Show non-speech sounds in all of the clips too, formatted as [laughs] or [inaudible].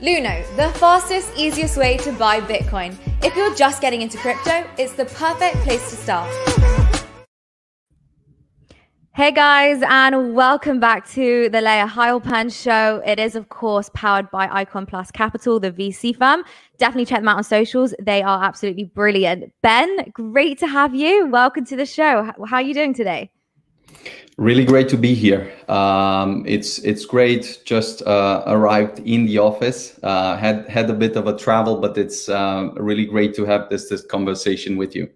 Luno, the fastest, easiest way to buy Bitcoin. If you're just getting into crypto, it's the perfect place to start. Hey guys, and welcome back to the Layah Heilpern show. It is, of course, powered by Icon Plus Capital, the VC firm. Definitely check them out on socials. They are absolutely brilliant. Ben, great to have you. Welcome to the show. How are you doing today? Really great to be here. Um, it's it's great. Just uh, arrived in the office. Uh, had had a bit of a travel, but it's uh, really great to have this this conversation with you.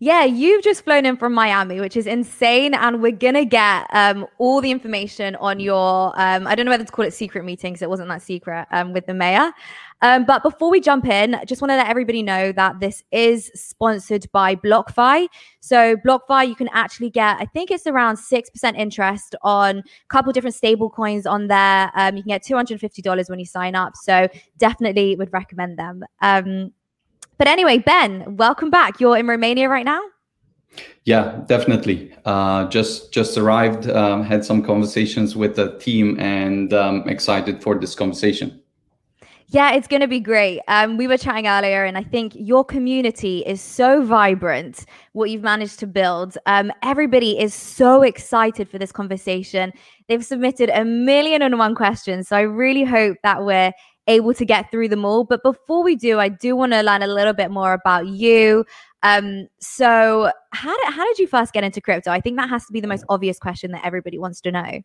Yeah, you've just flown in from Miami, which is insane, and we're gonna get um, all the information on your. Um, I don't know whether to call it secret meetings. It wasn't that secret um, with the mayor. Um, but before we jump in, just want to let everybody know that this is sponsored by BlockFi. So BlockFi, you can actually get, I think it's around 6% interest on a couple different stable coins on there. Um, you can get $250 when you sign up. So definitely would recommend them. Um, but anyway, Ben, welcome back. You're in Romania right now? Yeah, definitely. Uh, just just arrived, um, had some conversations with the team, and um, excited for this conversation. Yeah, it's going to be great. Um, we were chatting earlier, and I think your community is so vibrant, what you've managed to build. Um, everybody is so excited for this conversation. They've submitted a million and one questions. So I really hope that we're able to get through them all. But before we do, I do want to learn a little bit more about you. Um, so how did, how did you first get into crypto? I think that has to be the most obvious question that everybody wants to know.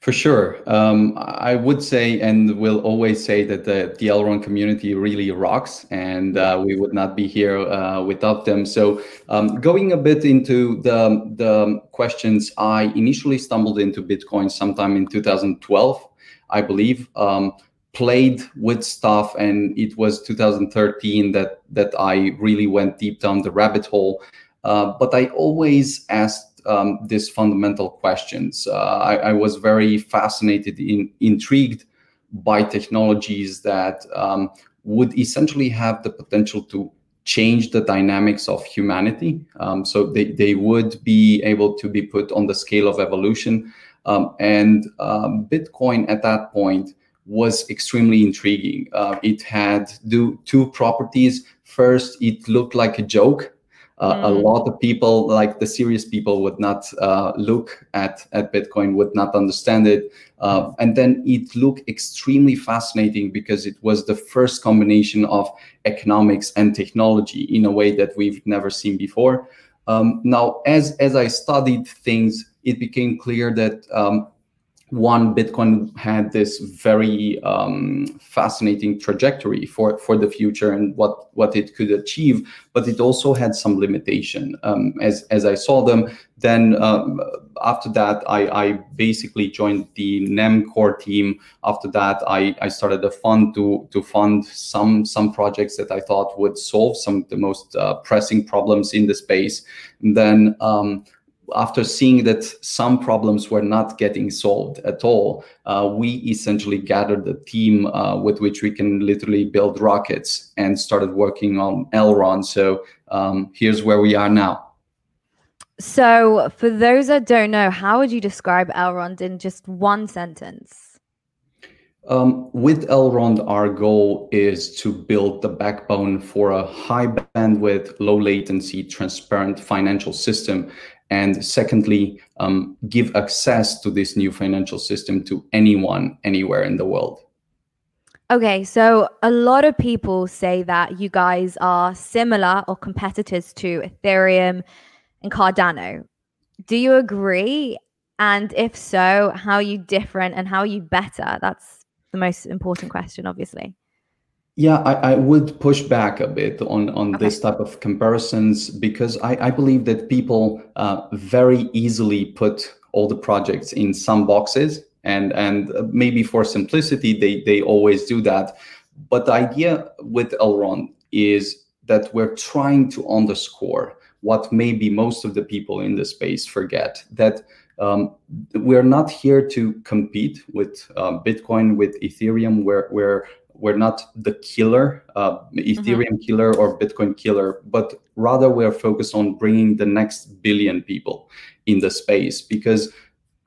For sure. Um, I would say and will always say that the, the Elrond community really rocks, and uh, we would not be here uh, without them. So, um, going a bit into the, the questions, I initially stumbled into Bitcoin sometime in 2012, I believe. Um, played with stuff, and it was 2013 that, that I really went deep down the rabbit hole. Uh, but I always asked um, these fundamental questions. Uh, I, I, was very fascinated, in, intrigued by technologies that um, would essentially have the potential to change the dynamics of humanity. Um, so they, they would be able to be put on the scale of evolution. Um, and um, Bitcoin at that point was extremely intriguing. Uh, it had do, two properties. First, it looked like a joke mm. A lot of people, like the serious people, would not uh, look at at Bitcoin, would not understand it, uh, and then it looked extremely fascinating because it was the first combination of economics and technology in a way that we've never seen before. Um, now, as as I studied things, it became clear that um, one bitcoin had this very um, fascinating trajectory for for the future and what what it could achieve but it also had some limitation. Um, as as i saw them then um, after that I, I basically joined the nem core team. After that i i started a fund to to fund some some projects that i thought would solve some of the most uh, pressing problems in the space. And then um, after seeing that some problems were not getting solved at all, uh, we essentially gathered a team uh, with which we can literally build rockets and started working on Elrond. So um, here's where we are now. So, for those that don't know, how would you describe Elrond in just one sentence? Um, with Elrond, our goal is to build the backbone for a high bandwidth, low latency, transparent financial system and secondly, um, give access to this new financial system to anyone, anywhere in the world. Okay, so a lot of people say that you guys are similar or competitors to Ethereum and Cardano. Do you agree? And if so, how are you different and how are you better? That's the most important question, obviously. Yeah, I, I, would push back a bit on, on okay. this type of comparisons because I, I believe that people uh, very easily put all the projects in some boxes and and maybe for simplicity they they always do that. But the idea with Elrond is that we're trying to underscore what maybe most of the people in the space forget that um, we're not here to compete with uh, Bitcoin, with Ethereum, where where we're not the killer, uh, Ethereum mm-hmm. killer or Bitcoin killer, but rather we're focused on bringing the next billion people in the space because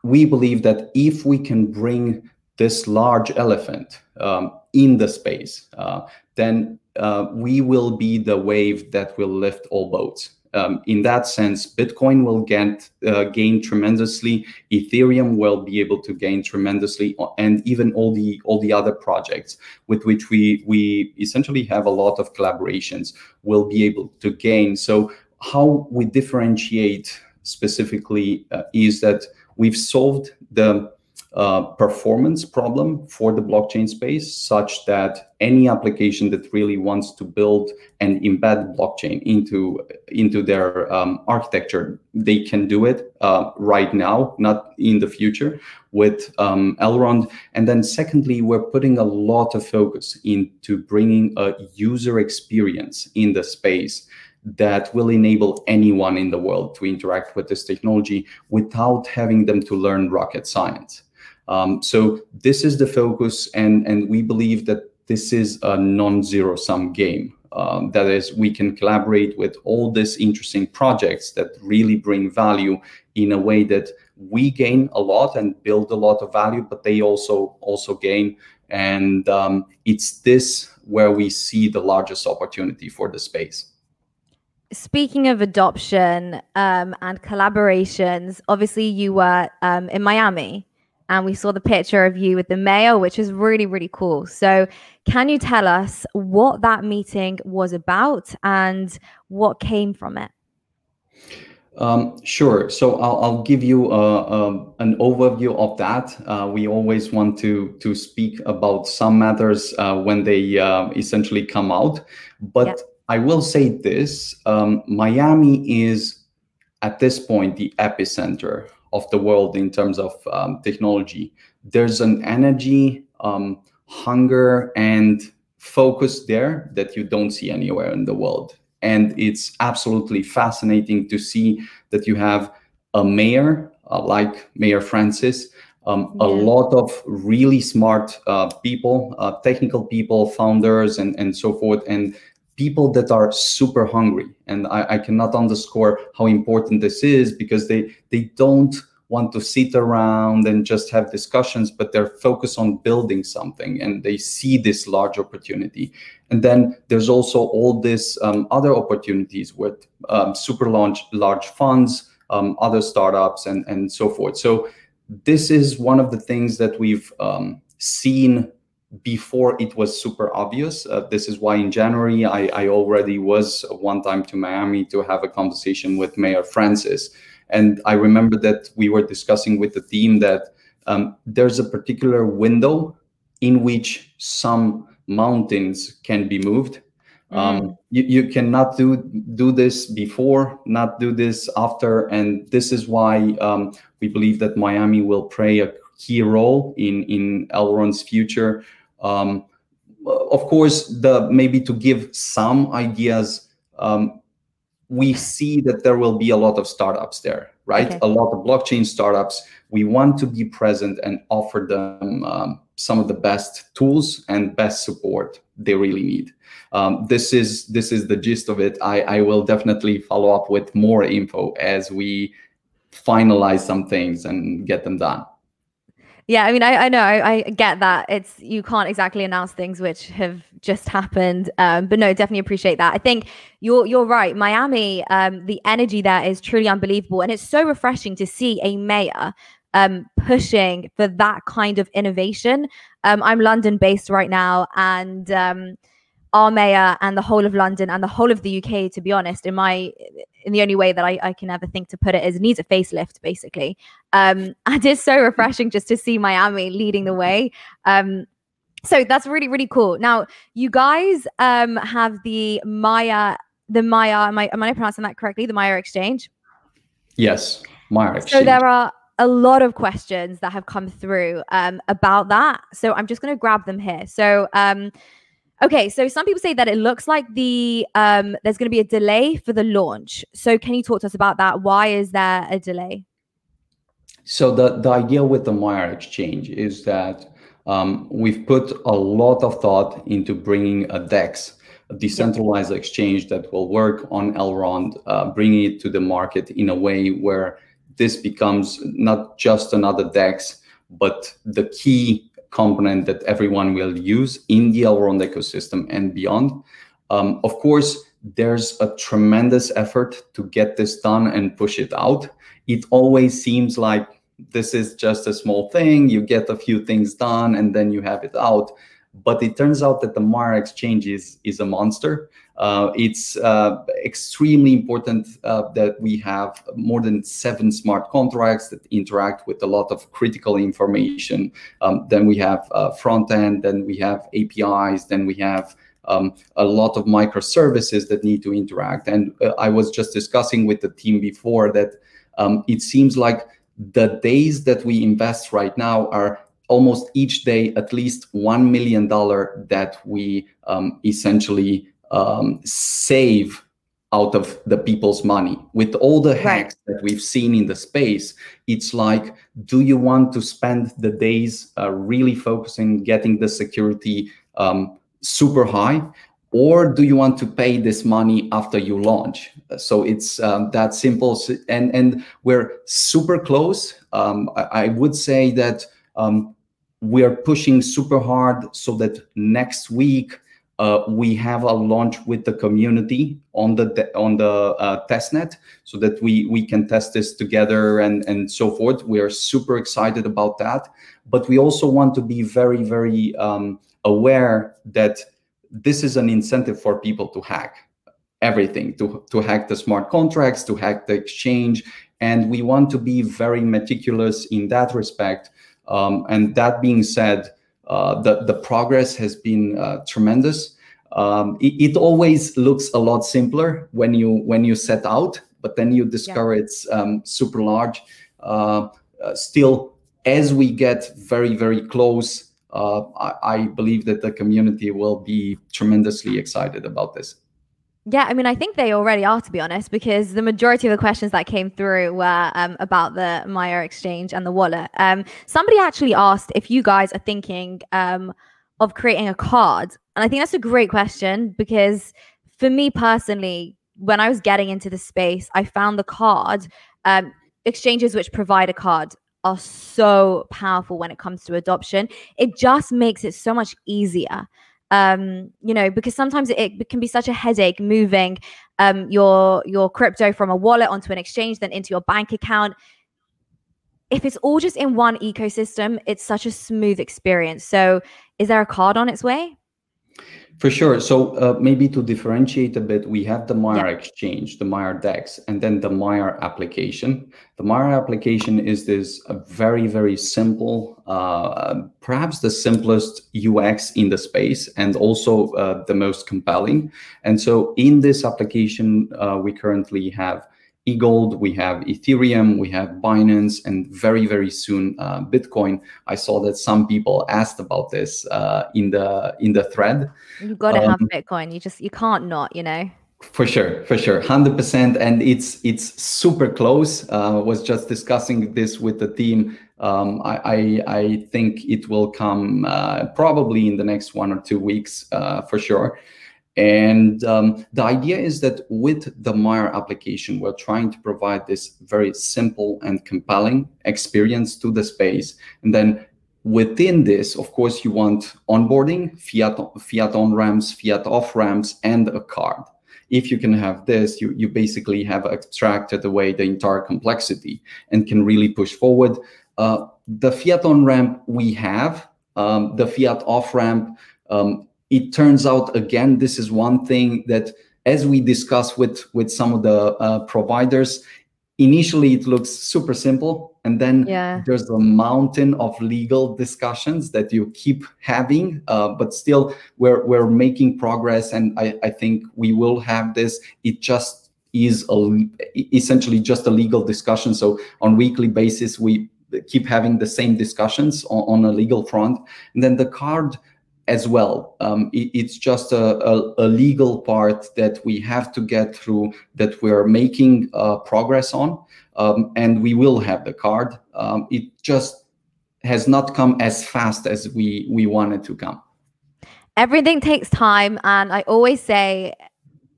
we believe that if we can bring this large elephant um, in the space, uh, then uh, we will be the wave that will lift all boats. Um, in that sense, Bitcoin will get uh, gain tremendously. Ethereum will be able to gain tremendously, and even all the all the other projects with which we we essentially have a lot of collaborations will be able to gain. So how we differentiate specifically uh, is that we've solved the performance problem for the blockchain space such that any application that really wants to build and embed blockchain into into their um, architecture they can do it uh, right now not in the future with um, elrond. And then secondly we're putting a lot of focus into bringing a user experience in the space that will enable anyone in the world to interact with this technology without having them to learn rocket science um, so this is the focus, and and we believe that this is a non-zero sum game. Um, that is, we can collaborate with all these interesting projects that really bring value in a way that we gain a lot and build a lot of value, but they also also gain. And um, it's this where we see the largest opportunity for the space. Speaking of adoption um, and collaborations, obviously you were um, in Miami and we saw the picture of you with the mayor, which is really, really cool. So, can you tell us what that meeting was about and what came from it? Um, sure. So I'll, I'll give you uh, um, an overview of that. Uh, we always want to to speak about some matters uh, when they uh, essentially come out, but yep. I will say this: um, Miami is at this point the epicenter of the world in terms of um, technology. There's an energy, um, hunger, and focus there that you don't see anywhere in the world. And it's absolutely fascinating to see that you have a mayor uh, like Mayor Francis, um, yeah. a lot of really smart uh, people, uh, technical people, founders, and, and so forth. And people that are super hungry. And I, I, cannot underscore how important this is because they they don't want to sit around and just have discussions but they're focused on building something and they see this large opportunity. And then there's also all these um, other opportunities with um, super large large funds um, other startups and and so forth. So this is one of the things that we've um, seen before it was super obvious. Uh, this is why in January I, I, already was one time to Miami to have a conversation with Mayor Francis. And I remember that we were discussing with the team that um, there's a particular window in which some mountains can be moved. Mm. Um, you, you cannot do do this before, not do this after, and this is why um, we believe that Miami will play a key role in in Elrond's future um, of course, the maybe to give some ideas, um, we see that there will be a lot of startups there, right? Okay. A lot of blockchain startups. We want to be present and offer them um, some of the best tools and best support they really need. Um, this is this is the gist of it. I, I will definitely follow up with more info as we finalize some things and get them done. Yeah, I mean, I, I know, I, I, get that. It's you can't exactly announce things which have just happened, um, but no, definitely appreciate that. I think you're you're right. Miami, um, the energy there is truly unbelievable, and it's so refreshing to see a mayor um, pushing for that kind of innovation. Um, I'm London based right now, and um, our mayor and the whole of London and the whole of the UK, to be honest, in my in the only way that I, I can ever think to put it is needs a facelift, basically. Um, [laughs] and it's so refreshing just to see Miami leading the way. Um, so that's really, really cool. Now, you guys um, have the Maiar, the Maiar, am I, am I pronouncing that correctly? The Maiar Exchange? Yes, Maiar Exchange. So there are a lot of questions that have come through um, about that. So I'm just going to grab them here. So, um, Okay, so some people say that it looks like the um, there's going to be a delay for the launch. So can you talk to us about that? Why is there a delay? So the the idea with the Maiar exchange is that um, we've put a lot of thought into bringing a DEX, a decentralized exchange that will work on Elrond, uh, bringing it to the market in a way where this becomes not just another DEX, but the key component that everyone will use in the Elrond ecosystem and beyond. Um, of course, there's a tremendous effort to get this done and push it out. It always seems like this is just a small thing, you get a few things done, and then you have it out. But it turns out that the Maiar exchange is, is a monster. Uh, it's uh, extremely important uh, that we have more than seven smart contracts that interact with a lot of critical information. Um, then we have front end, then we have APIs, then we have um, a lot of microservices that need to interact. And uh, I was just discussing with the team before that um, it seems like the days that we invest right now are almost each day at least $1 million that we um, essentially um, save out of the people's money. With all the hacks right. that we've seen in the space, it's like, do you want to spend the days uh, really focusing, getting the security um, super high? Or do you want to pay this money after you launch? So it's um, that simple. And, and we're super close. Um, I, I, would say that um, we are pushing super hard so that next week uh, we have a launch with the community on the on the uh, testnet so that we we can test this together and and so forth. We are super excited about that, but we also want to be very very um, aware that this is an incentive for people to hack everything to to hack the smart contracts to hack the exchange. And we want to be very meticulous in that respect. Um, and that being said the, the progress has been uh, tremendous. Um, it, it, always looks a lot simpler when you when you set out, but then you discover yeah. it's um, super large. Uh, uh, still, as we get very very close, uh, I, I believe that the community will be tremendously excited about this. Yeah, I mean, I think they already are, to be honest, because the majority of the questions that came through were um, about the Maiar exchange and the wallet. Um, somebody actually asked if you guys are thinking um, of creating a card. And I think that's a great question because for me personally, when I was getting into the space, I found the card um, exchanges which provide a card are so powerful when it comes to adoption. It just makes it so much easier um, you know, because sometimes it, can be such a headache moving um, your your crypto from a wallet onto an exchange, then into your bank account. If it's all just in one ecosystem, it's such a smooth experience. So, is there a card on its way? For sure. So uh, maybe to differentiate a bit, we have the Maiar yeah. exchange, the Maiar DEX, and then the Maiar application. The Maiar application is this very, very simple, uh, perhaps the simplest UX in the space and also uh, the most compelling. And so in this application, uh, we currently have eGold, we have Ethereum, we have Binance, and very, very soon uh, Bitcoin. I saw that some people asked about this uh, in the in the thread. You've got to um, have Bitcoin. You just you can't not, you know. For sure, for sure, hundred percent, and it's it's super close. Uh, was just discussing this with the team. Um, I, I, I think it will come uh, probably in the next one or two weeks uh, for sure. And um, the idea is that with the Maiar application, we're trying to provide this very simple and compelling experience to the space. And then within this, of course, you want onboarding, fiat, fiat on ramps, fiat off ramps, and a card. If you can have this, you, you basically have abstracted away the entire complexity and can really push forward. Uh, the fiat on ramp we have, um, the fiat off ramp, um, it turns out again this is one thing that as we discuss with with some of the uh, providers initially it looks super simple and then yeah. there's a mountain of legal discussions that you keep having uh, but still we're we're making progress and I, I think we will have this. It just is a, essentially just a legal discussion. So on weekly basis we keep having the same discussions on, on a legal front. And then the card as well. Um, it, it's just a, a, a, legal part that we have to get through that we're making uh, progress on, um, and we will have the card. Um, it just has not come as fast as we we wanted to come. Everything takes time, and I always say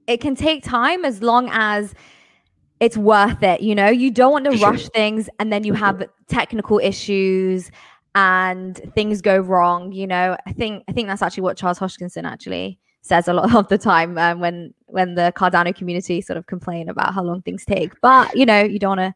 it can take time as long as it's worth it. You know, you don't want to rush things, and then you have technical issues and things go wrong, you know, I think I think that's actually what Charles Hoskinson actually says a lot [laughs] of the time um, when when the Cardano community sort of complain about how long things take. But you know, you don't want to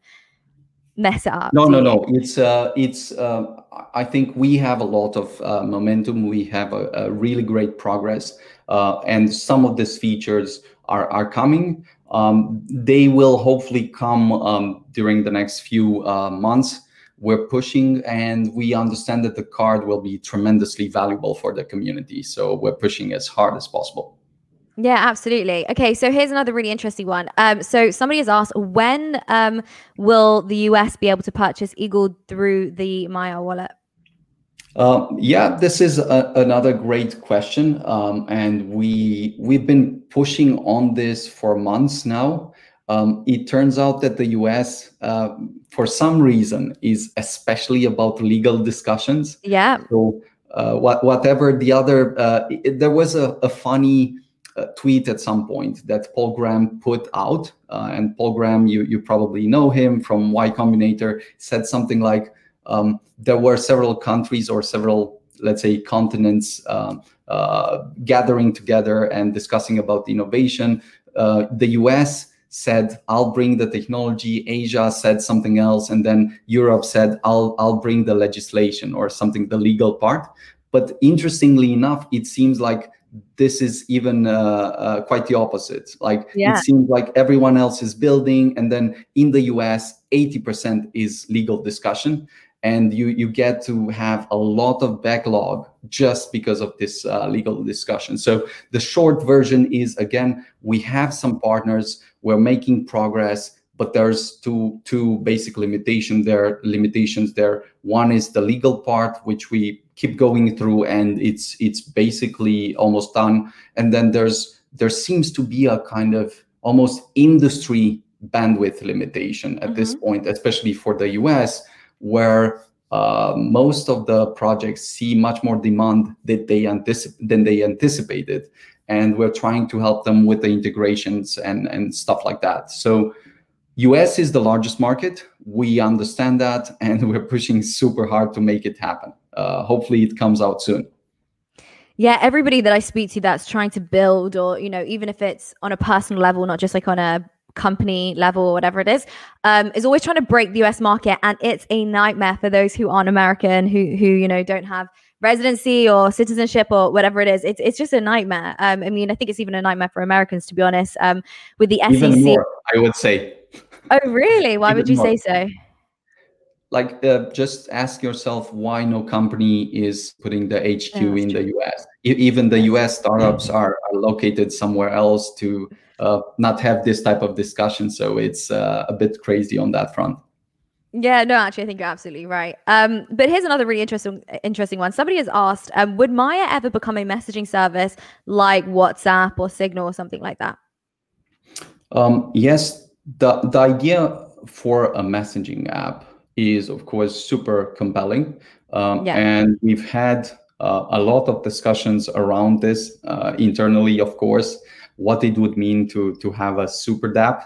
mess it up. No, no, no. It's uh, it's. Uh, I think we have a lot of uh, momentum. We have a, a really great progress, uh, and some of these features are are coming. Um, they will hopefully come um, during the next few uh, months we're pushing and we understand that the card will be tremendously valuable for the community. So we're pushing as hard as possible. Yeah, absolutely. Okay, so here's another really interesting one. Um, so somebody has asked, when um, will the US be able to purchase Eagle through the Maiar wallet? Uh, yeah, this is a, another great question, um, and we we've been pushing on this for months now. Um, it turns out that the US, uh, for some reason, is especially about legal discussions. Yeah. So, uh, what, whatever the other, uh, it, there was a, a funny uh, tweet at some point that Paul Graham put out. Uh, and Paul Graham, you, you probably know him from Y Combinator, said something like um, there were several countries or several, let's say, continents. Um, uh, gathering together and discussing about innovation. the US said i'll bring the technology asia said something else and then europe said i'll i'll bring the legislation or something the legal part. But interestingly enough it seems like this is even uh, uh, quite the opposite. Like yeah. it seems like everyone else is building and then in the us 80% is legal discussion and you you get to have a lot of backlog just because of this uh, legal discussion. So the short version is again we have some partners we're making progress but there's two two basic limitations there limitations there. One is the legal part which we keep going through and it's it's basically almost done. And then there's there seems to be a kind of almost industry bandwidth limitation at mm-hmm. this point especially for the US where uh, most of the projects see much more demand that they anticip- than they anticipated and we're trying to help them with the integrations and, and stuff like that. So US is the largest market. We understand that, [laughs] and we're pushing super hard to make it happen. Uh, hopefully, it comes out soon. Yeah, everybody that I speak to that's trying to build, or you know, even if it's on a personal level, not just like on a company level or whatever it is, um, is always trying to break the US market, and it's a nightmare for those who aren't American, who who you know don't have residency or citizenship or whatever it is. It's it's just a nightmare. Um, I mean, I think it's even a nightmare for Americans to be honest. Um, with the even SEC, more, I would say. Oh, really? Why would you more. say so? Like, uh, just ask yourself why no company is putting the HQ yeah, in true. the US. even the US startups are, are located somewhere else to uh, not have this type of discussion. So it's uh, a bit crazy on that front. Yeah, no, actually, I think you're absolutely right. Um, but here's another really interesting, interesting one. Somebody has asked, um, would Maiar ever become a messaging service like WhatsApp or Signal or something like that? Um, yes, the the idea for a messaging app is, of course, super compelling, um, yeah. and we've had uh, a lot of discussions around this uh, internally. Of course, what it would mean to to have a super DApp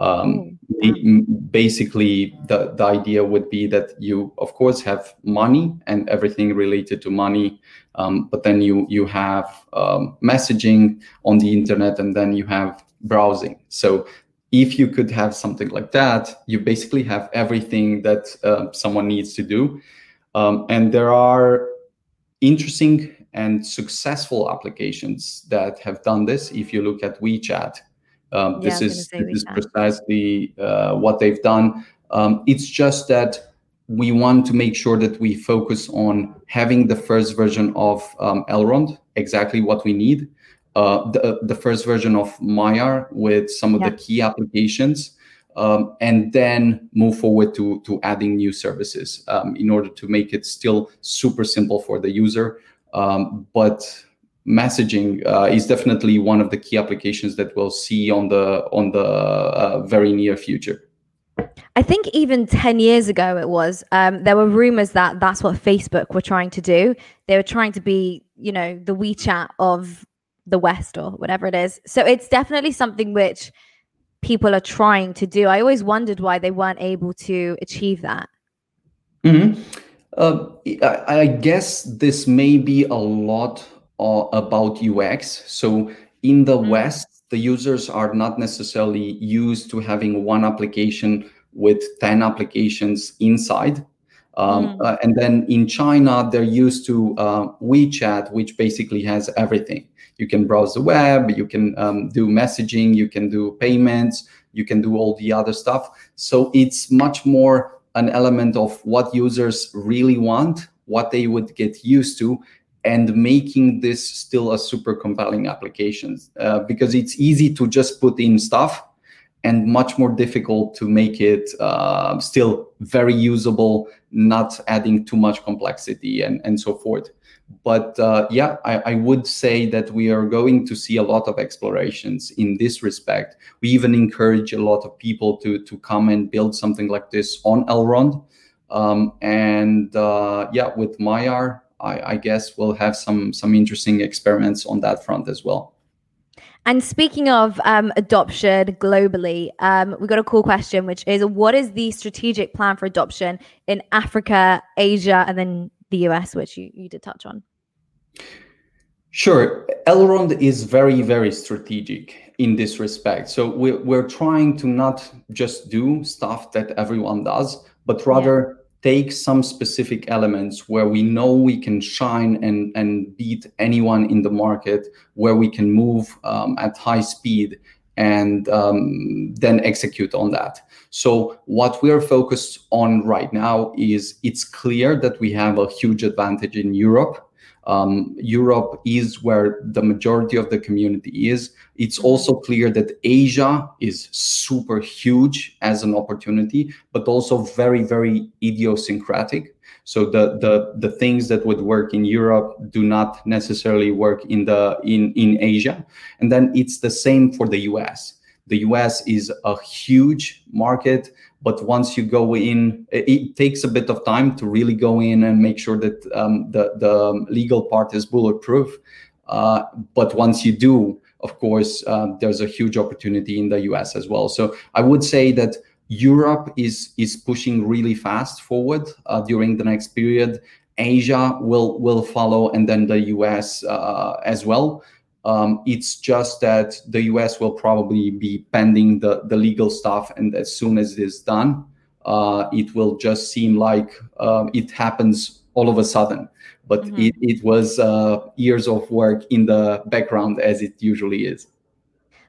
um, oh, basically, the, the idea would be that you, of course, have money and everything related to money, um, but then you you have um, messaging on the internet, and then you have browsing. So if you could have something like that, you basically have everything that uh, someone needs to do. Um, and there are interesting and successful applications that have done this. If you look at WeChat, um, this is this is precisely uh, what they've done. Um, it's just that we want to make sure that we focus on having the first version of um, Elrond, exactly what we need. Uh, the, the first version of Maiar with some of yeah. the key applications, um, and then move forward to, to adding new services um, in order to make it still super simple for the user. Um, but messaging uh, is definitely one of the key applications that we'll see on the on the uh, very near future. I think even 10 years ago it was um, there were rumors that that's what Facebook were trying to do. They were trying to be, you know, the WeChat of the West or whatever it is. So it's definitely something which people are trying to do. I always wondered why they weren't able to achieve that. Mm-hmm. Uh, I, I guess this may be a lot uh, about UX. So in the mm. West, the users are not necessarily used to having one application with 10 applications inside. Um, mm. uh, and then in China, they're used to uh, WeChat, which basically has everything. You can browse the web, you can um, do messaging, you can do payments, you can do all the other stuff. So it's much more an element of what users really want, what they would get used to, and making this still a super compelling application uh, because it's easy to just put in stuff and much more difficult to make it uh, still very usable, not adding too much complexity and, and so forth. But uh, yeah, I, I, would say that we are going to see a lot of explorations in this respect. We even encourage a lot of people to, to come and build something like this on Elrond. Um, and uh, yeah, with Maiar, I, I guess we'll have some some interesting experiments on that front as well. And speaking of um, adoption globally, um, we got a cool question, which is what is the strategic plan for adoption in Africa, Asia, and then the US, which you, you did touch on? Sure. Elrond is very, very strategic in this respect. So we're, we're trying to not just do stuff that everyone does, but rather take some specific elements where we know we can shine and, and beat anyone in the market, where we can move um, at high speed and um, then execute on that. So what we are focused on right now is it's clear that we have a huge advantage in Europe um, Europe is where the majority of the community is. It's also clear that Asia is super huge as an opportunity, but also very, very idiosyncratic. So the the the things that would work in Europe do not necessarily work in the in in Asia, and then it's the same for the US. The US is a huge market but once you go in it takes a bit of time to really go in and make sure that um, the, the legal part is bulletproof. Uh, but once you do of course uh, there's a huge opportunity in the us as well. So i would say that europe is is pushing really fast forward uh, during the next period asia will will follow and then the us uh, as well um, it's just that the US will probably be pending the, the legal stuff. And as soon as it is done, uh, it will just seem like uh, it happens all of a sudden. But mm-hmm. it, it was uh, years of work in the background, as it usually is.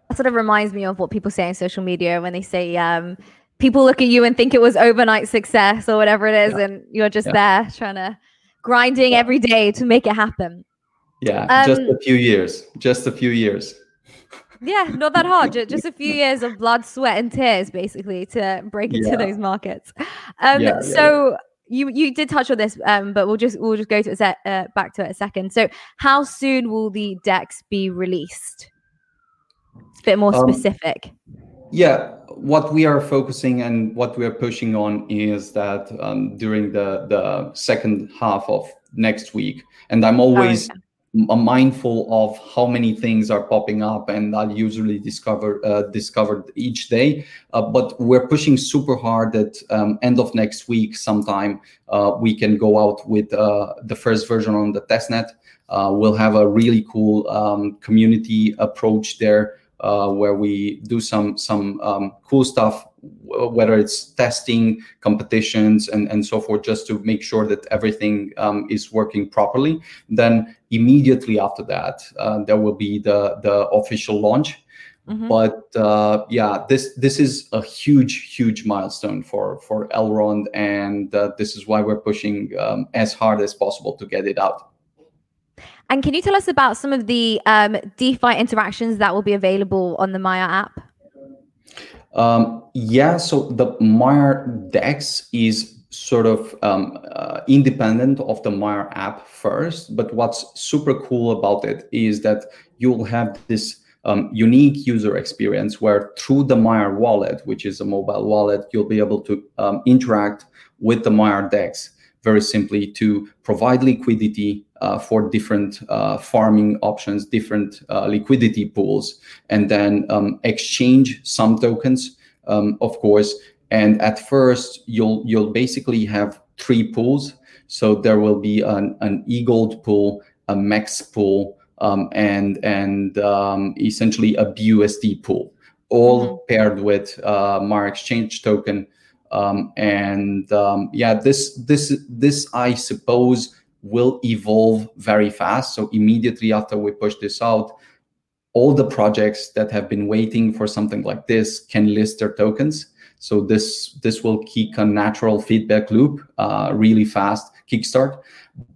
That sort of reminds me of what people say on social media when they say, um, people look at you and think it was overnight success or whatever it is, yeah. and you're just yeah. there trying to grinding yeah. every day to make it happen. Yeah, um, just a few years. Just a few years. Yeah, not that hard. just a few [laughs] years of blood, sweat, and tears, basically, to break into yeah. those markets. Um, yeah, so you you did touch on this, um, but we'll just we'll just go to it uh, back to it a second. So, how soon will the DEX be released? It's a bit more um, specific. Yeah, what we are focusing and what we are pushing on is that um, during the the second half of next week, and I'm always. Oh, okay mindful of how many things are popping up and i usually discover uh, discovered each day. Uh, but we're pushing super hard that um, end of next week sometime uh, we can go out with uh, the first version on the testnet. Uh, we'll have a really cool um, community approach there where we do some some um, cool stuff, whether it's testing, competitions, and and so forth, just to make sure that everything um, is working properly. Then immediately after that, uh, there will be the the official launch. Mm-hmm. But uh, yeah, this this is a huge huge milestone for for Elrond, and uh, this is why we're pushing um, as hard as possible to get it out. And can you tell us about some of the um, DeFi interactions that will be available on the Maiar app? Um, yeah, so the Maiar Dex is sort of um, uh, independent of the Maiar app first. But what's super cool about it is that you'll have this um, unique user experience where through the Maiar wallet, which is a mobile wallet, you'll be able to um, interact with the Maiar Dex very simply to provide liquidity for different uh, farming options, different uh, liquidity pools, and then um, exchange some tokens, um, of course. And at first, you'll you'll basically have three pools. So there will be an, an e-gold pool, a MEX pool, um, and and um, essentially a BUSD pool, all mm-hmm. paired with uh, Exchange token. Um, and um, yeah, this this this I suppose will evolve very fast. So immediately after we push this out, all the projects that have been waiting for something like this can list their tokens. So this this will kick a natural feedback loop uh, really fast, kickstart.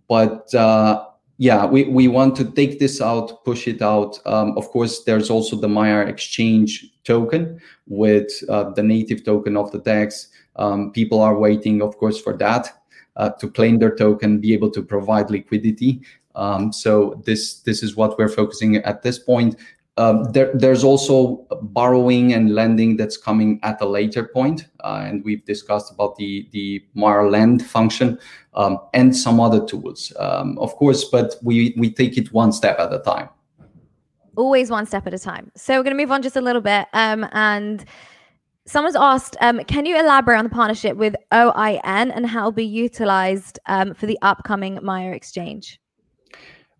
But uh, yeah, we, we want to take this out, push it out. Um, of course, there's also the Maiar Exchange token with uh, the native token of the DEX. Um, people are waiting, of course, for that uh, to claim their token, be able to provide liquidity. Um, so this this is what we're focusing at this point. Um, there, there's also borrowing and lending that's coming at a later point, uh, and we've discussed about the the Maiar lend function um, and some other tools, um, of course. But we we take it one step at a time. Always one step at a time. So we're going to move on just a little bit, um, and someone's asked, um, can you elaborate on the partnership with OIN and how it'll be utilized um, for the upcoming Maiar exchange?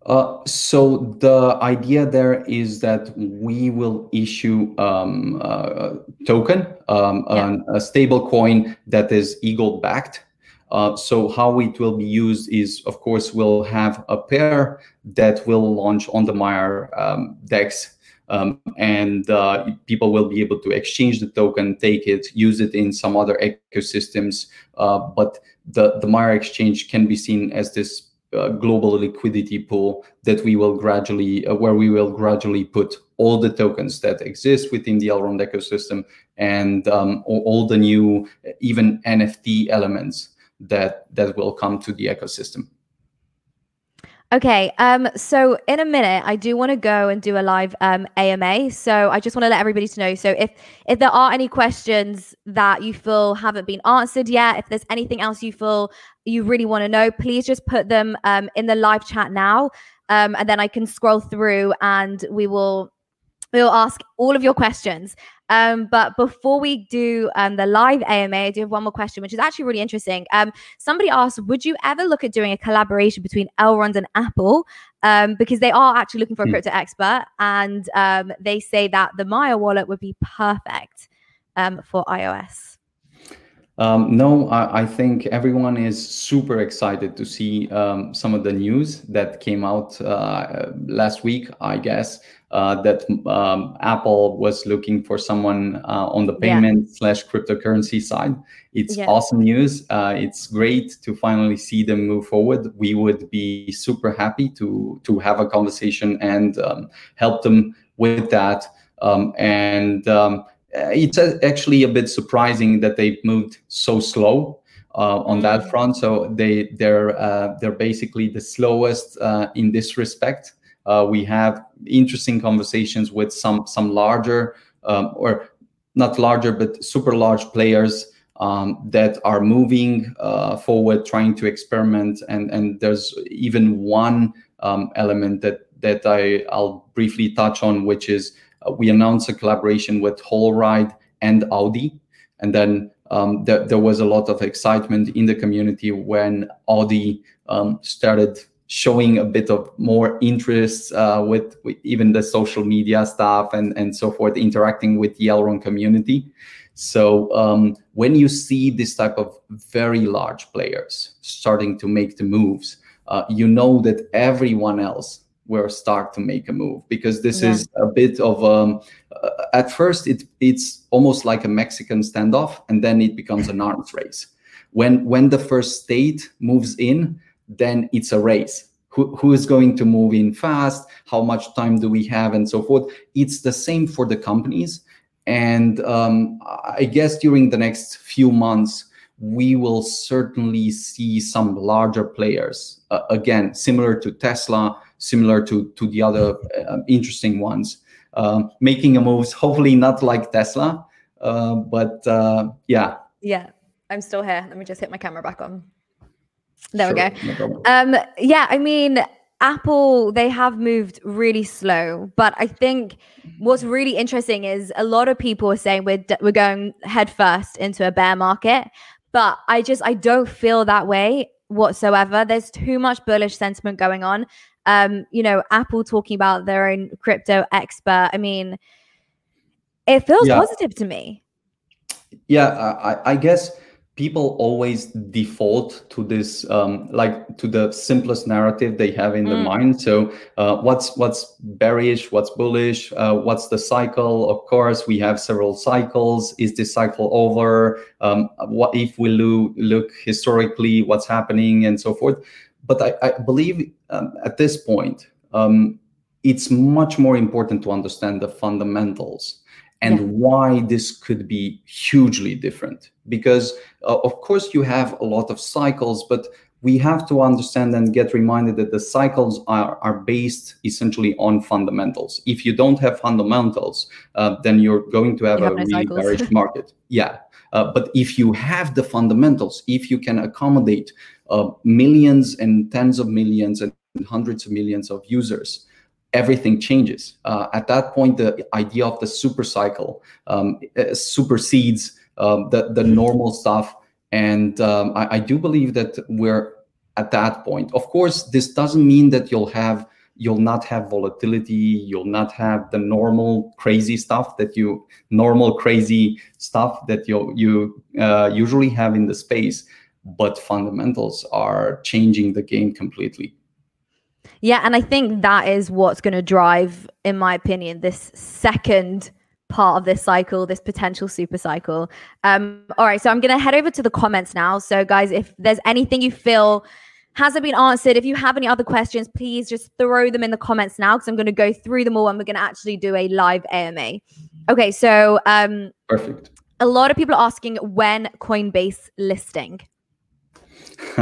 Uh, so the idea there is that we will issue um, a token, um, yeah. a stable coin that is e-gold backed. Uh, so how it will be used is, of course, we'll have a pair that will launch on the Maiar um, DEX um, and uh, people will be able to exchange the token, take it, use it in some other ecosystems. Uh, but the, the Maiar exchange can be seen as this uh, global liquidity pool that we will gradually, uh, where we will gradually put all the tokens that exist within the Elrond ecosystem and um, all the new, even NFT elements that that will come to the ecosystem. Okay. Um, so in a minute, I do want to go and do a live um, AMA. So I just want to let everybody to know. So if if there are any questions that you feel haven't been answered yet, if there's anything else you feel you really want to know, please just put them um, in the live chat now, um, and then I can scroll through and we will we'll ask all of your questions. Um, but before we do um, the live AMA, I do have one more question, which is actually really interesting. Um, somebody asked, would you ever look at doing a collaboration between Elrond and Apple? Um, because they are actually looking for a hmm. crypto expert, and um, they say that the Maiar wallet would be perfect um, for iOS. Um, no, I, I, think everyone is super excited to see um, some of the news that came out uh, last week, I guess, uh, that um, Apple was looking for someone uh, on the payment yeah. slash cryptocurrency side. It's yeah. awesome news. Uh, it's great to finally see them move forward. We would be super happy to to have a conversation and um, help them with that. Um, and um, it's actually a bit surprising that they've moved so slow. Uh, on that mm. front. So they they're uh, they're basically the slowest uh, in this respect. Uh, we have interesting conversations with some some larger um, or not larger but super large players um, that are moving uh, forward, trying to experiment. And and there's even one um, element that that I I'll briefly touch on, which is uh, we announced a collaboration with Holoride and Audi, and then um, there, there was a lot of excitement in the community when Audi um, started showing a bit of more interest uh, with, with, even the social media stuff and, and so forth, interacting with the Elrond community. So um, when you see this type of very large players starting to make the moves, uh, you know that everyone else will start to make a move because this yeah. is a bit of um, uh, at first it it's almost like a Mexican standoff and then it becomes an arms race. When when the first state moves in, then it's a race. Who, who is going to move in fast? How much time do we have, and so forth? It's the same for the companies. And um, I guess during the next few months, we will certainly see some larger players. Uh, again, similar to Tesla, similar to, to the other uh, interesting ones, uh, making a moves, hopefully not like Tesla, uh, but uh, yeah. Yeah, I'm still here. Let me just hit my camera back on. There sure, we go. No um, yeah, I mean, Apple, they have moved really slow, but I think what's really interesting is a lot of people are saying we're we're going headfirst into a bear market, but I just I don't feel that way whatsoever. There's too much bullish sentiment going on. Um, you know, Apple talking about their own crypto expert. I mean, it feels yeah. positive to me. Yeah, I, I guess people always default to this um, like to the simplest narrative they have in mm. their mind so uh, what's what's bearish what's bullish uh, what's the cycle of course we have several cycles is this cycle over um, what if we lo- look historically what's happening and so forth but i, I believe um, at this point um, it's much more important to understand the fundamentals and yeah. why this could be hugely different. Because uh, of course you have a lot of cycles but we have to understand and get reminded that the cycles are, are based essentially on fundamentals. If you don't have fundamentals uh, then you're going to have you a no really bearish market. Yeah. Uh, but if you have the fundamentals if you can accommodate uh, millions and tens of millions and hundreds of millions of users everything changes. Uh, at that point, the idea of the super cycle um, uh, supersedes um, the, the normal stuff. And um, I, I, do believe that we're at that point. Of course, this doesn't mean that you'll have you'll not have volatility you'll not have the normal crazy stuff that you normal crazy stuff that you you uh, usually have in the space but fundamentals are changing the game completely yeah, and I think that is what's going to drive, in my opinion, this second part of this cycle, this potential super cycle. Um, all right, so I'm going to head over to the comments now. So, guys, if there's anything you feel hasn't been answered, if you have any other questions, please just throw them in the comments now because I'm going to go through them all and we're going to actually do a live AMA. Okay, so um, perfect. A lot of people are asking when Coinbase listing. [laughs]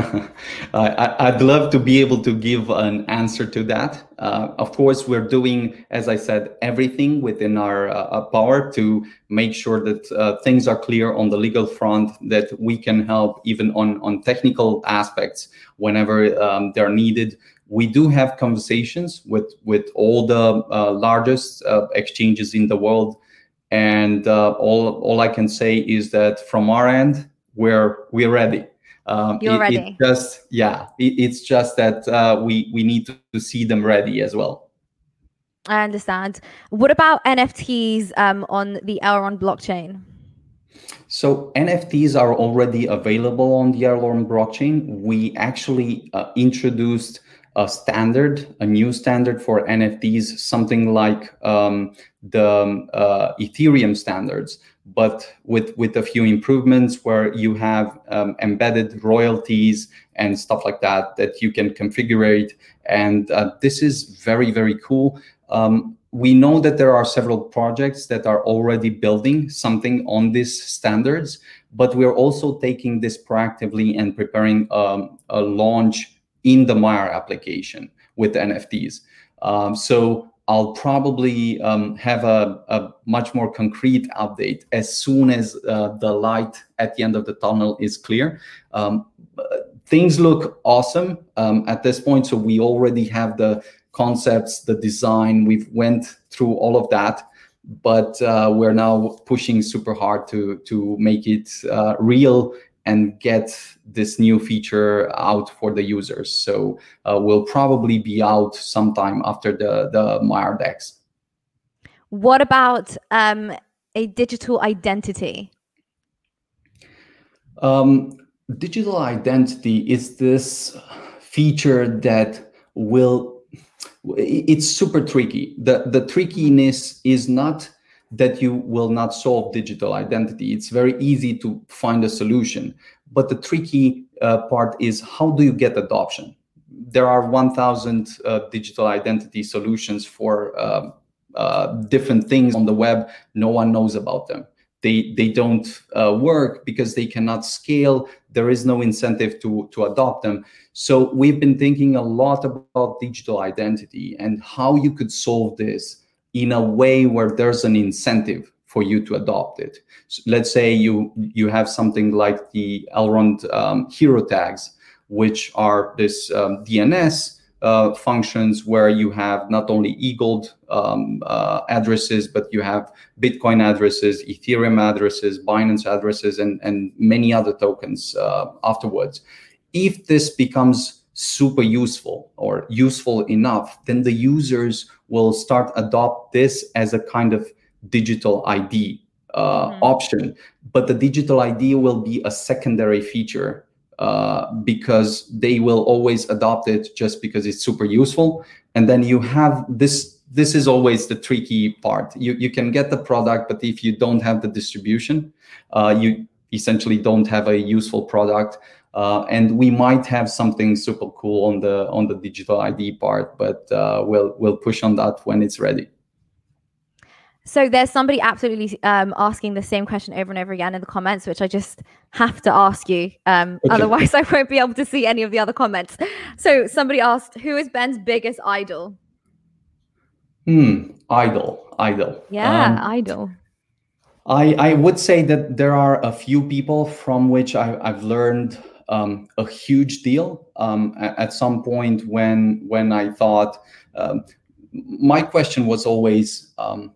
I, would love to be able to give an answer to that. Uh, of course, we're doing, as I said, everything within our uh, power to make sure that uh, things are clear on the legal front, that we can help even on, on technical aspects whenever um, they're needed. We do have conversations with, with all the uh, largest uh, exchanges in the world. And uh, all, all I can say is that from our end, we're, we're ready um, You're it, ready. It just yeah, it, it's just that uh, we we need to, to, see them ready as well. I understand. What about NFTs um, on the Elrond blockchain? So NFTs are already available on the Elrond blockchain. We actually uh, introduced a standard, a new standard for NFTs, something like um, the uh, Ethereum standards, but with with a few improvements where you have um, embedded royalties and stuff like that that you can configure and uh, this is very very cool. Um, we know that there are several projects that are already building something on these standards but we're also taking this proactively and preparing um, a launch in the Maiar application with nfts um, so I'll probably um, have a, a, much more concrete update as soon as uh, the light at the end of the tunnel is clear. Um, things look awesome um, at this point, so we already have the concepts, the design. We've went through all of that, but uh, we're now pushing super hard to to make it uh, real and get this new feature out for the users. So uh, will probably be out sometime after the the Maiar DEX. What about um, a digital identity? Um, digital identity is this feature that will it's super tricky the the trickiness is not that you will not solve digital identity. It's very easy to find a solution. But the tricky uh, part is how do you get adoption? There are 1,000 uh, digital identity solutions for uh, uh, different things on the web. No one knows about them. They, they don't uh, work because they cannot scale. There is no incentive to, to adopt them. So we've been thinking a lot about digital identity and how you could solve this in a way where there's an incentive for you to adopt it. So let's say you you have something like the Elrond um, hero tags, which are this um, DNS uh, functions where you have not only e-gold um, uh, addresses, but you have Bitcoin addresses, Ethereum addresses, Binance addresses, and, and many other tokens uh, afterwards. If this becomes super useful or useful enough, then the users will start adopt this as a kind of digital ID uh, mm-hmm. option. But the digital ID will be a secondary feature uh, because they will always adopt it just because it's super useful. And then you have this. This is always the tricky part. You you can get the product, but if you don't have the distribution, uh, you essentially don't have a useful product. Uh, and we might have something super cool on the on the digital ID part, but uh, we'll we'll push on that when it's ready. So there's somebody absolutely um, asking the same question over and over again in the comments, which I just have to ask you. Um, okay. Otherwise, I won't be able to see any of the other comments. So somebody asked, "Who is Ben's biggest idol?" Hmm, idol, idol. Yeah, um, idol. I I would say that there are a few people from which I, I've learned um, a huge deal. Um, at, some point, when when I thought, um, my question was always um,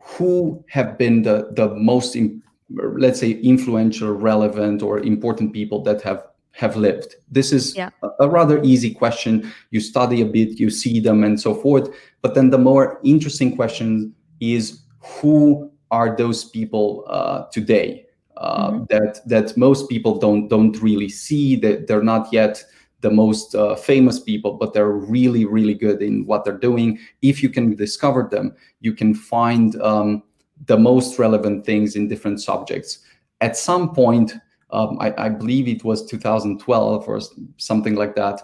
who have been the the most let's say influential relevant or important people that have have lived this is yeah. a, a, rather easy question you study a bit you see them and so forth but then the more interesting question is who are those people uh, today uh, mm-hmm. that that most people don't don't really see that they're not yet the most uh, famous people, but they're really, really good in what they're doing. If you can discover them, you can find um, the most relevant things in different subjects. At some point, um, I, I, believe it was 2012 or something like that.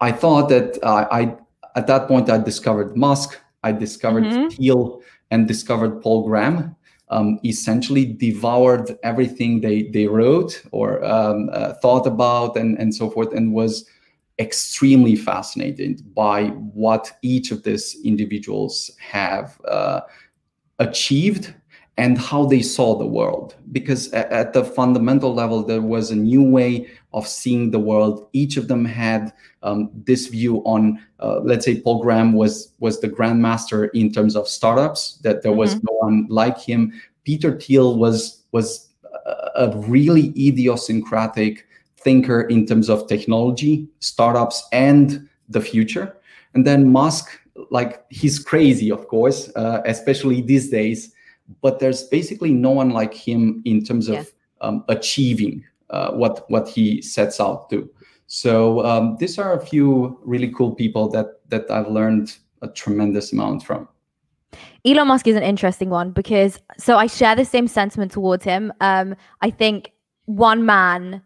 I thought that uh, I, at that point, I discovered Musk, I discovered mm-hmm. Thiel, and discovered Paul Graham um, essentially devoured everything they they wrote or um, uh, thought about and and so forth, and was extremely fascinated by what each of these individuals have uh, achieved and how they saw the world. Because at, at, the fundamental level there was a new way of seeing the world. Each of them had um, this view on uh, let's say paul graham was was the grandmaster in terms of startups that there was mm-hmm. no one like him. Peter thiel was was a really idiosyncratic thinker in terms of technology startups and the future. And then musk like he's crazy of course uh, especially these days but there's basically no one like him in terms of yes. um, achieving uh, what what he sets out to. So um, these are a few really cool people that that I've learned a tremendous amount from. Elon Musk is an interesting one because so I share the same sentiment towards him. Um, I think one man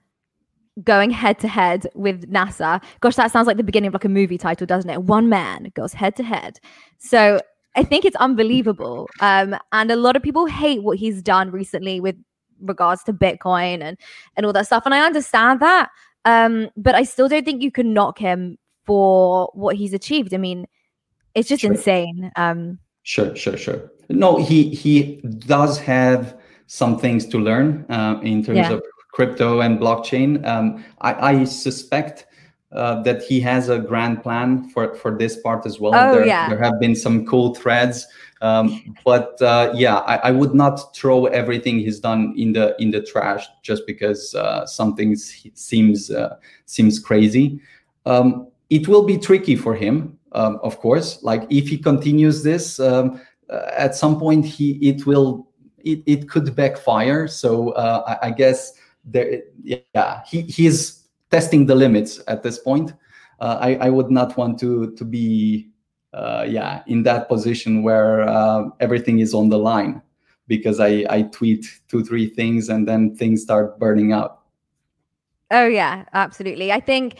going head to head with NASA. Gosh, that sounds like the beginning of like a movie title, doesn't it? One man goes head to head. So I think it's unbelievable. Um, and a lot of people hate what he's done recently with regards to Bitcoin and and all that stuff. And I understand that. Um, but I still don't think you can knock him for what he's achieved. I mean, it's just sure. insane. Um, sure, sure, sure. No, he he does have some things to learn uh, in terms yeah. of crypto and blockchain. Um, I, I suspect uh, that he has a grand plan for for this part as well. Oh, there, yeah. there have been some cool threads, um, but uh, yeah, I, I, would not throw everything he's done in the in the trash just because uh, something seems uh, seems crazy. Um, it will be tricky for him, um, of course. Like if he continues this, um, uh, at some point he it will it, it could backfire. So uh, I, I guess there, yeah, he he's testing the limits at this point. Uh, I, I would not want to to be uh, yeah in that position where uh, everything is on the line because I, I tweet two three things and then things start burning out. Oh yeah, absolutely. I think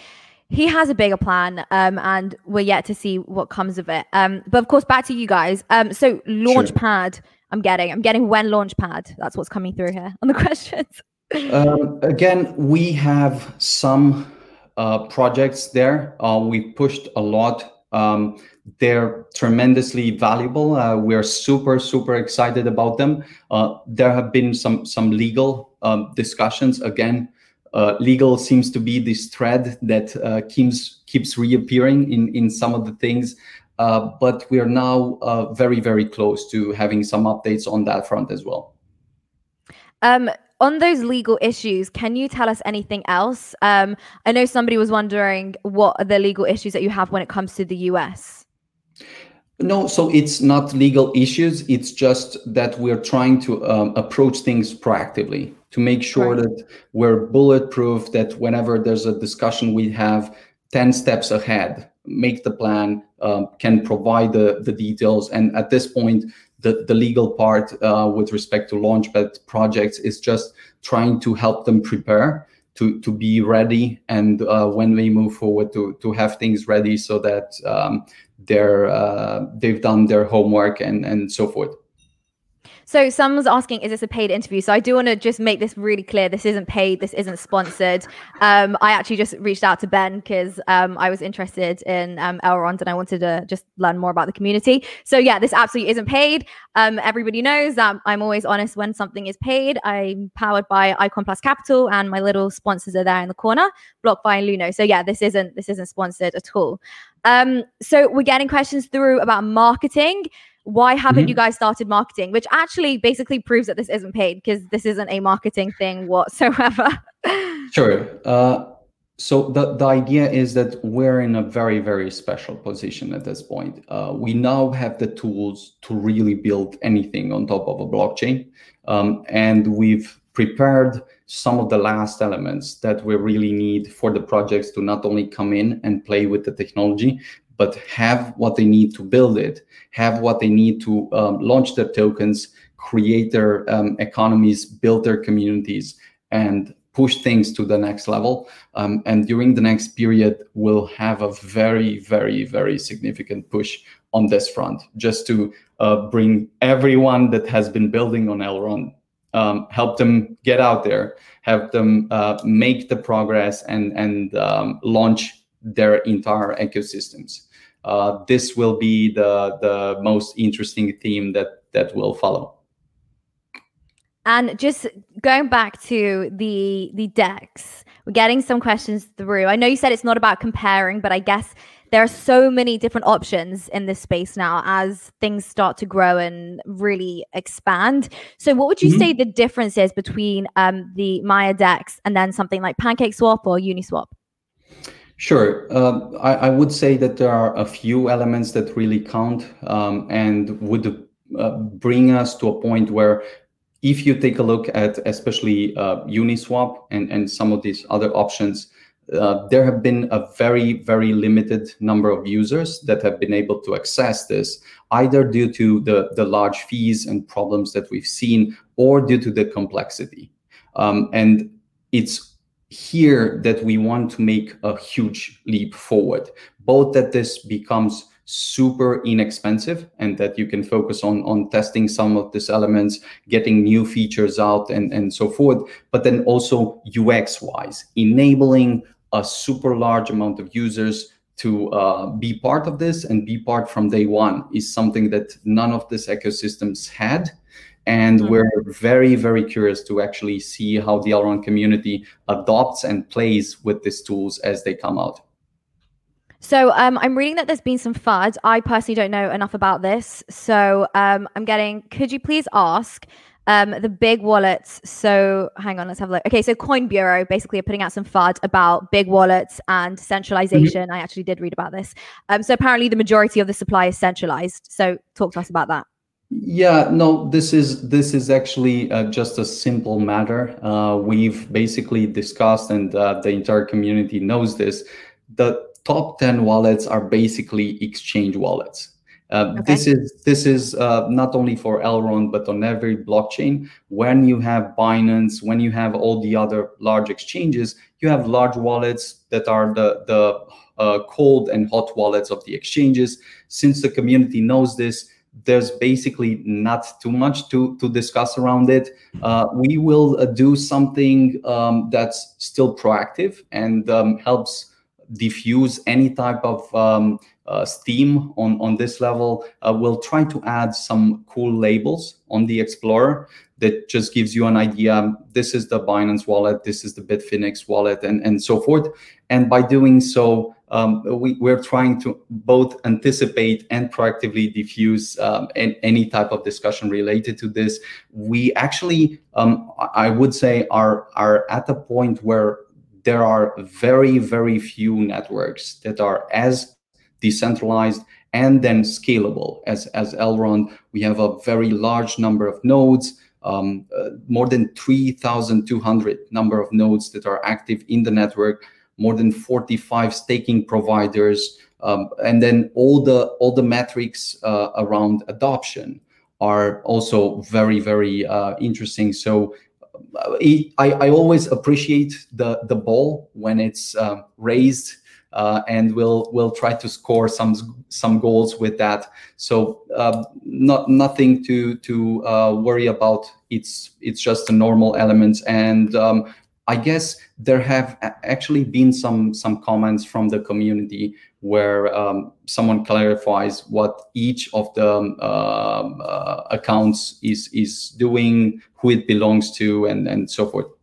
he has a bigger plan um, and we're yet to see what comes of it. Um, but of course, back to you guys. Um, so Launchpad, sure. I'm getting, I'm getting when Launchpad. That's what's coming through here on the [laughs] questions. Uh, again, we have some uh, projects there. Uh, we pushed a lot. Um, they're tremendously valuable. Uh, we're super, super excited about them. Uh, there have been some some legal um, discussions. Again, uh, legal seems to be this thread that uh, keeps keeps reappearing in in some of the things. But we are now very very close to having some updates on that front as well. Um, on those legal issues, can you tell us anything else? Um, I know somebody was wondering what are the legal issues that you have when it comes to the US. No, so it's not legal issues. It's just that we're trying to um, approach things proactively to make sure right. that we're bulletproof, that whenever there's a discussion, we have 10 steps ahead, make the plan, um, can provide the, the details. And at this point, the, the legal part uh, with respect to launchpad projects is just trying to help them prepare to to be ready and uh, when we move forward to to have things ready so that um, they're uh, they've done their homework and and so forth so someone's asking, is this a paid interview? So I do want to just make this really clear. This isn't paid. This isn't sponsored. Um, I actually just reached out to Ben because um, I was interested in um, Elrond and I wanted to just learn more about the community. So yeah, this absolutely isn't paid. Um, everybody knows that I'm always honest when something is paid. I'm powered by Icon Plus Capital and my little sponsors are there in the corner, BlockFi and Luno. So yeah, this isn't this isn't sponsored at all. Um, so we're getting questions through about marketing why haven't mm-hmm. you guys started marketing? Which actually basically proves that this isn't paid because this isn't a marketing thing whatsoever. [laughs] Sure. Uh, so the, the idea is that we're in a very very special position at this point. Uh, we now have the tools to really build anything on top of a blockchain. Um, and we've prepared some of the last elements that we really need for the projects to not only come in and play with the technology but have what they need to build it, have what they need to um, launch their tokens, create their um, economies, build their communities, and push things to the next level. Um, and during the next period, we'll have a very, very, very significant push on this front, just to uh, bring everyone that has been building on Elrond, um, help them get out there, help them uh, make the progress, and and um, launch their entire ecosystems. Uh, this will be the the most interesting theme that that will follow. And just going back to the the DEX, we're getting some questions through. I know you said it's not about comparing, but I guess there are so many different options in this space now as things start to grow and really expand. So, what would you mm-hmm. say the difference is between um, the Maiar DEX and then something like PancakeSwap or Uniswap? Sure. Uh, I, would say that there are a few elements that really count um, and would uh, bring us to a point where if you take a look at especially uh, Uniswap and, and some of these other options, uh, there have been a very, very limited number of users that have been able to access this, either due to the, the large fees and problems that we've seen or due to the complexity. Um, and it's here that we want to make a huge leap forward, both that this becomes super inexpensive and that you can focus on on testing some of these elements getting new features out and and so forth but then also ux wise enabling a super large amount of users to uh, be part of this and be part from day one is something that none of these ecosystems had and mm-hmm. we're very, very curious to actually see how the Elrond community adopts and plays with these tools as they come out. So um, I'm reading that there's been some FUD. I personally don't know enough about this. So um, I'm getting, could you please ask um, the big wallets? So hang on, let's have a look. Okay, so Coin Bureau basically are putting out some FUD about big wallets and centralization. Mm-hmm. I actually did read about this. Um, so apparently the majority of the supply is centralized. So talk to us about that. Yeah, no, this is this is actually uh, just a simple matter. Uh, we've basically discussed, and uh, the entire community knows this. The top ten wallets are basically exchange wallets. Uh, okay. This is this is uh, not only for Elrond but on every blockchain. When you have Binance, when you have all the other large exchanges, you have large wallets that are the the uh, cold and hot wallets of the exchanges. Since the community knows this, there's basically not too much to to discuss around it. Uh, we will uh, do something um, that's still proactive and um, helps diffuse any type of um, uh, steam on, on this level, uh, we'll try to add some cool labels on the Explorer that just gives you an idea. This is the Binance wallet, this is the Bitfinex wallet, and, and so forth. And by doing so, um, we, we're trying to both anticipate and proactively diffuse um, any type of discussion related to this. We actually, um, I would say, are, are at a point where there are very, very few networks that are as decentralized and then scalable as, as Elrond. We have a very large number of nodes, um, uh, more than 3,200 number of nodes that are active in the network, more than 45 staking providers, um, and then all the all the metrics uh, around adoption are also very very uh, interesting. So uh, I, I always appreciate the the ball when it's uh, raised uh, and we'll we'll try to score some some goals with that. So uh, not nothing to to uh, worry about. It's it's just a normal element, and um, I guess there have actually been some some comments from the community where um, someone clarifies what each of the um, uh, accounts is is doing, who it belongs to, and and so forth.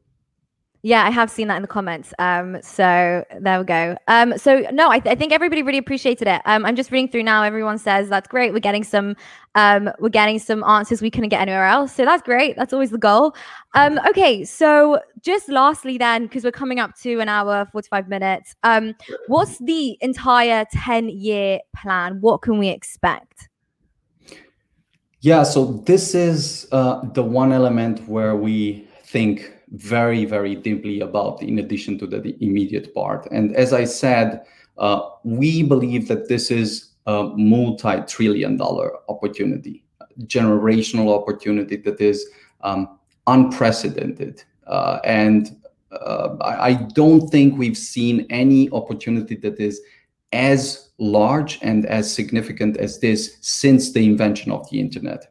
Yeah, I have seen that in the comments. Um, so there we go. Um, so no, I, th- I think everybody really appreciated it. Um, I'm just reading through now. Everyone says that's great. We're getting some, um, we're getting some answers we couldn't get anywhere else. So that's great. That's always the goal. Um, okay, so just lastly, then, because we're coming up to an hour, 45 minutes. Um, what's the entire 10 year plan? What can we expect? Yeah, so this is uh, the one element where we think very, very deeply about in addition to the, the immediate part. And as I said, uh, we believe that this is a multi-trillion dollar opportunity, generational opportunity that is um, unprecedented. Uh, and uh, I don't think we've seen any opportunity that is as large and as significant as this since the invention of the internet.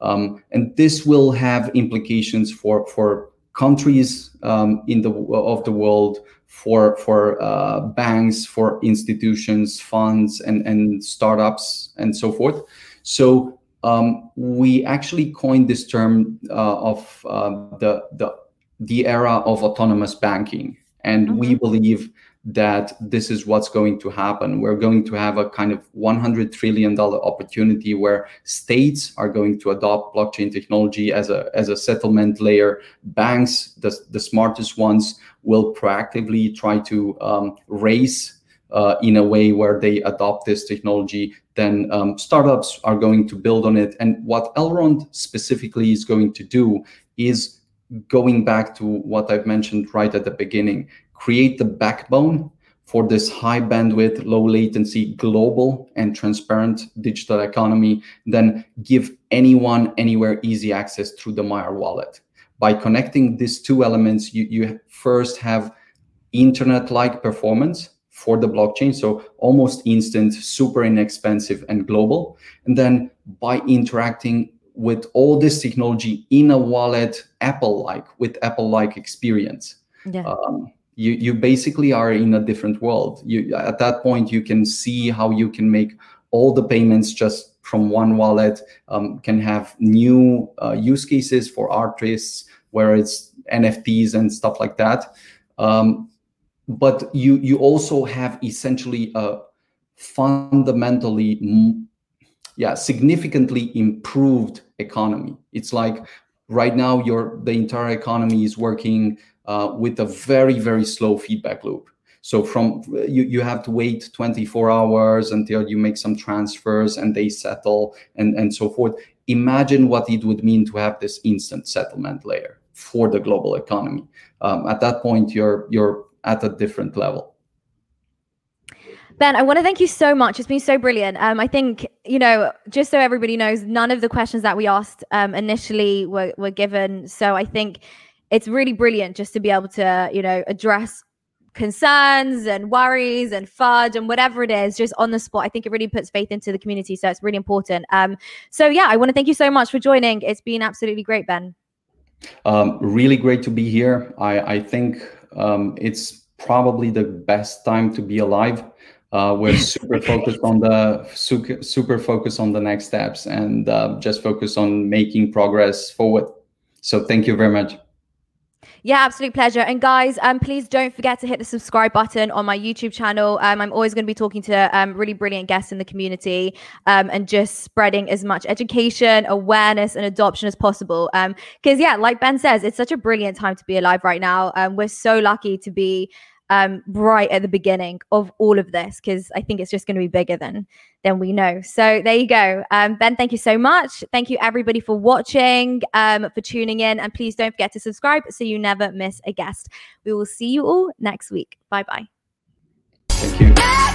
Um, and this will have implications for, for countries um, in the of the world for for uh, banks, for institutions, funds, and and startups, and so forth. So um, we actually coined this term uh, of uh, the the the era of autonomous banking, and mm-hmm. we believe that this is what's going to happen. We're going to have a kind of $100 trillion opportunity where states are going to adopt blockchain technology as a, as a settlement layer. Banks, the, the smartest ones, will proactively try to um, raise uh, in a way where they adopt this technology. Then um, startups are going to build on it. And what Elrond specifically is going to do is going back to what I've mentioned right at the beginning, create the backbone for this high bandwidth, low latency, global and transparent digital economy, then give anyone, anywhere easy access through the Maiar wallet. By connecting these two elements, you, you first have internet-like performance for the blockchain, so almost instant, super inexpensive and global. And then by interacting with all this technology in a wallet, Apple-like, with Apple-like experience. Yeah. Um, you you basically are in a different world you at that point you can see how you can make all the payments just from one wallet um, can have new uh, use cases for artists where it's nfts and stuff like that um, but you you also have essentially a fundamentally yeah significantly improved economy it's like right now your the entire economy is working uh, with a very, very slow feedback loop. So from you, you have to wait 24 hours until you make some transfers and they settle and, and so forth. Imagine what it would mean to have this instant settlement layer for the global economy. Um, at that point, you're you're at a different level. Ben, I want to thank you so much. It's been so brilliant. Um, I think, you know, just so everybody knows, none of the questions that we asked um, initially were, were given. So I think it's really brilliant just to be able to, you know, address concerns and worries and FUD and whatever it is just on the spot. I think it really puts faith into the community. So it's really important. Um, so yeah, I want to thank you so much for joining. It's been absolutely great, Ben. Um, really great to be here. I, I think um, it's probably the best time to be alive uh, we're [laughs] super focused on the super, super focused on the next steps and uh, just focus on making progress forward. So thank you very much. Yeah, absolute pleasure. And guys, um, please don't forget to hit the subscribe button on my YouTube channel. Um, I'm always going to be talking to um, really brilliant guests in the community um, and just spreading as much education, awareness, and adoption as possible. Because, um, yeah, like Ben says, it's such a brilliant time to be alive right now. Um, we're so lucky to be um, right at the beginning of all of this because I think it's just going to be bigger than than we know. So there you go, um, Ben. Thank you so much. Thank you everybody for watching, um, for tuning in, and please don't forget to subscribe so you never miss a guest. We will see you all next week. Bye bye. Thank you.